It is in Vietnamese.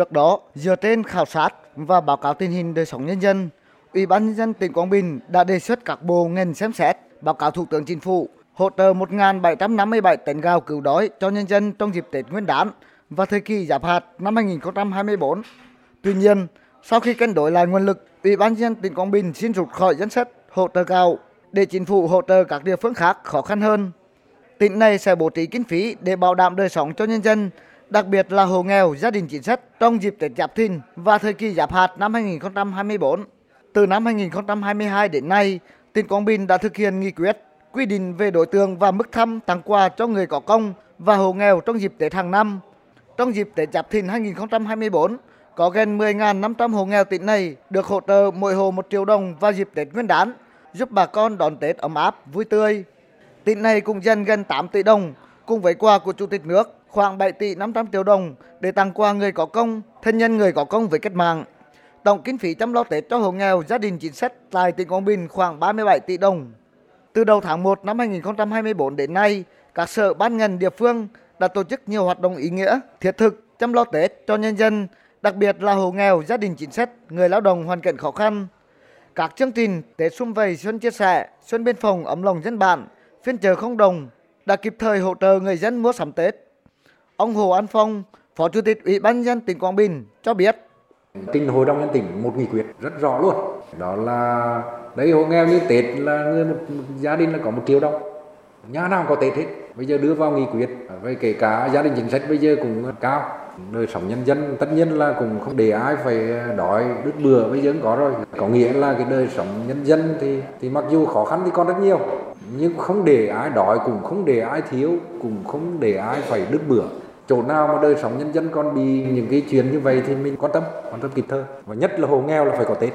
Trước đó, dựa trên khảo sát và báo cáo tình hình đời sống nhân dân, Ủy ban nhân dân tỉnh Quảng Bình đã đề xuất các bộ ngành xem xét báo cáo Thủ tướng Chính phủ hỗ trợ 1.757 tấn gạo cứu đói cho nhân dân trong dịp Tết Nguyên đán và thời kỳ giáp hạt năm 2024. Tuy nhiên, sau khi cân đối lại nguồn lực, Ủy ban nhân dân tỉnh Quảng Bình xin rút khỏi danh sách hỗ trợ gạo để chính phủ hỗ trợ các địa phương khác khó khăn hơn. Tỉnh này sẽ bố trí kinh phí để bảo đảm đời sống cho nhân dân, đặc biệt là hộ nghèo, gia đình chính sách trong dịp Tết Giáp Thìn và thời kỳ Giáp hạt năm 2024. Từ năm 2022 đến nay, tỉnh Quảng Bình đã thực hiện nghị quyết quy định về đối tượng và mức thăm tặng quà cho người có công và hộ nghèo trong dịp Tết hàng năm. Trong dịp Tết Giáp Thìn 2024, có gần 10.500 hộ nghèo tỉnh này được hỗ trợ mỗi hộ 1 triệu đồng vào dịp Tết Nguyên đán, giúp bà con đón Tết ấm áp, vui tươi. Tỉnh này cũng dành gần 8 tỷ đồng cùng với quà của Chủ tịch nước khoảng 7 tỷ 500 triệu đồng để tặng quà người có công, thân nhân người có công với cách mạng. Tổng kinh phí chăm lo Tết cho hộ nghèo gia đình chính sách tại tỉnh Quảng Bình khoảng 37 tỷ đồng. Từ đầu tháng 1 năm 2024 đến nay, các sở ban ngành địa phương đã tổ chức nhiều hoạt động ý nghĩa, thiết thực chăm lo Tết cho nhân dân, đặc biệt là hộ nghèo, gia đình chính sách, người lao động hoàn cảnh khó khăn. Các chương trình Tết xung vầy xuân chia sẻ, xuân biên phòng ấm lòng dân bản, phiên chợ không đồng đã kịp thời hỗ trợ người dân mua sắm Tết. Ông Hồ An Phong, Phó Chủ tịch Ủy ban nhân dân tỉnh Quảng Bình cho biết Trình Hội đồng nhân tỉnh một nghị quyết rất rõ luôn. Đó là đấy hộ nghèo như Tết là người một, một gia đình là có một triệu đồng. Nhà nào có Tết hết. Bây giờ đưa vào nghị quyết. Với kể cả gia đình chính sách bây giờ cũng cao. Đời sống nhân dân tất nhiên là cũng không để ai phải đói đứt bừa bây giờ cũng có rồi. Có nghĩa là cái đời sống nhân dân thì thì mặc dù khó khăn thì còn rất nhiều nhưng không để ai đói cũng không để ai thiếu cũng không để ai phải đứt bữa chỗ nào mà đời sống nhân dân còn bị những cái chuyện như vậy thì mình quan tâm quan tâm kịp thời. Và nhất là hộ nghèo là phải có tết.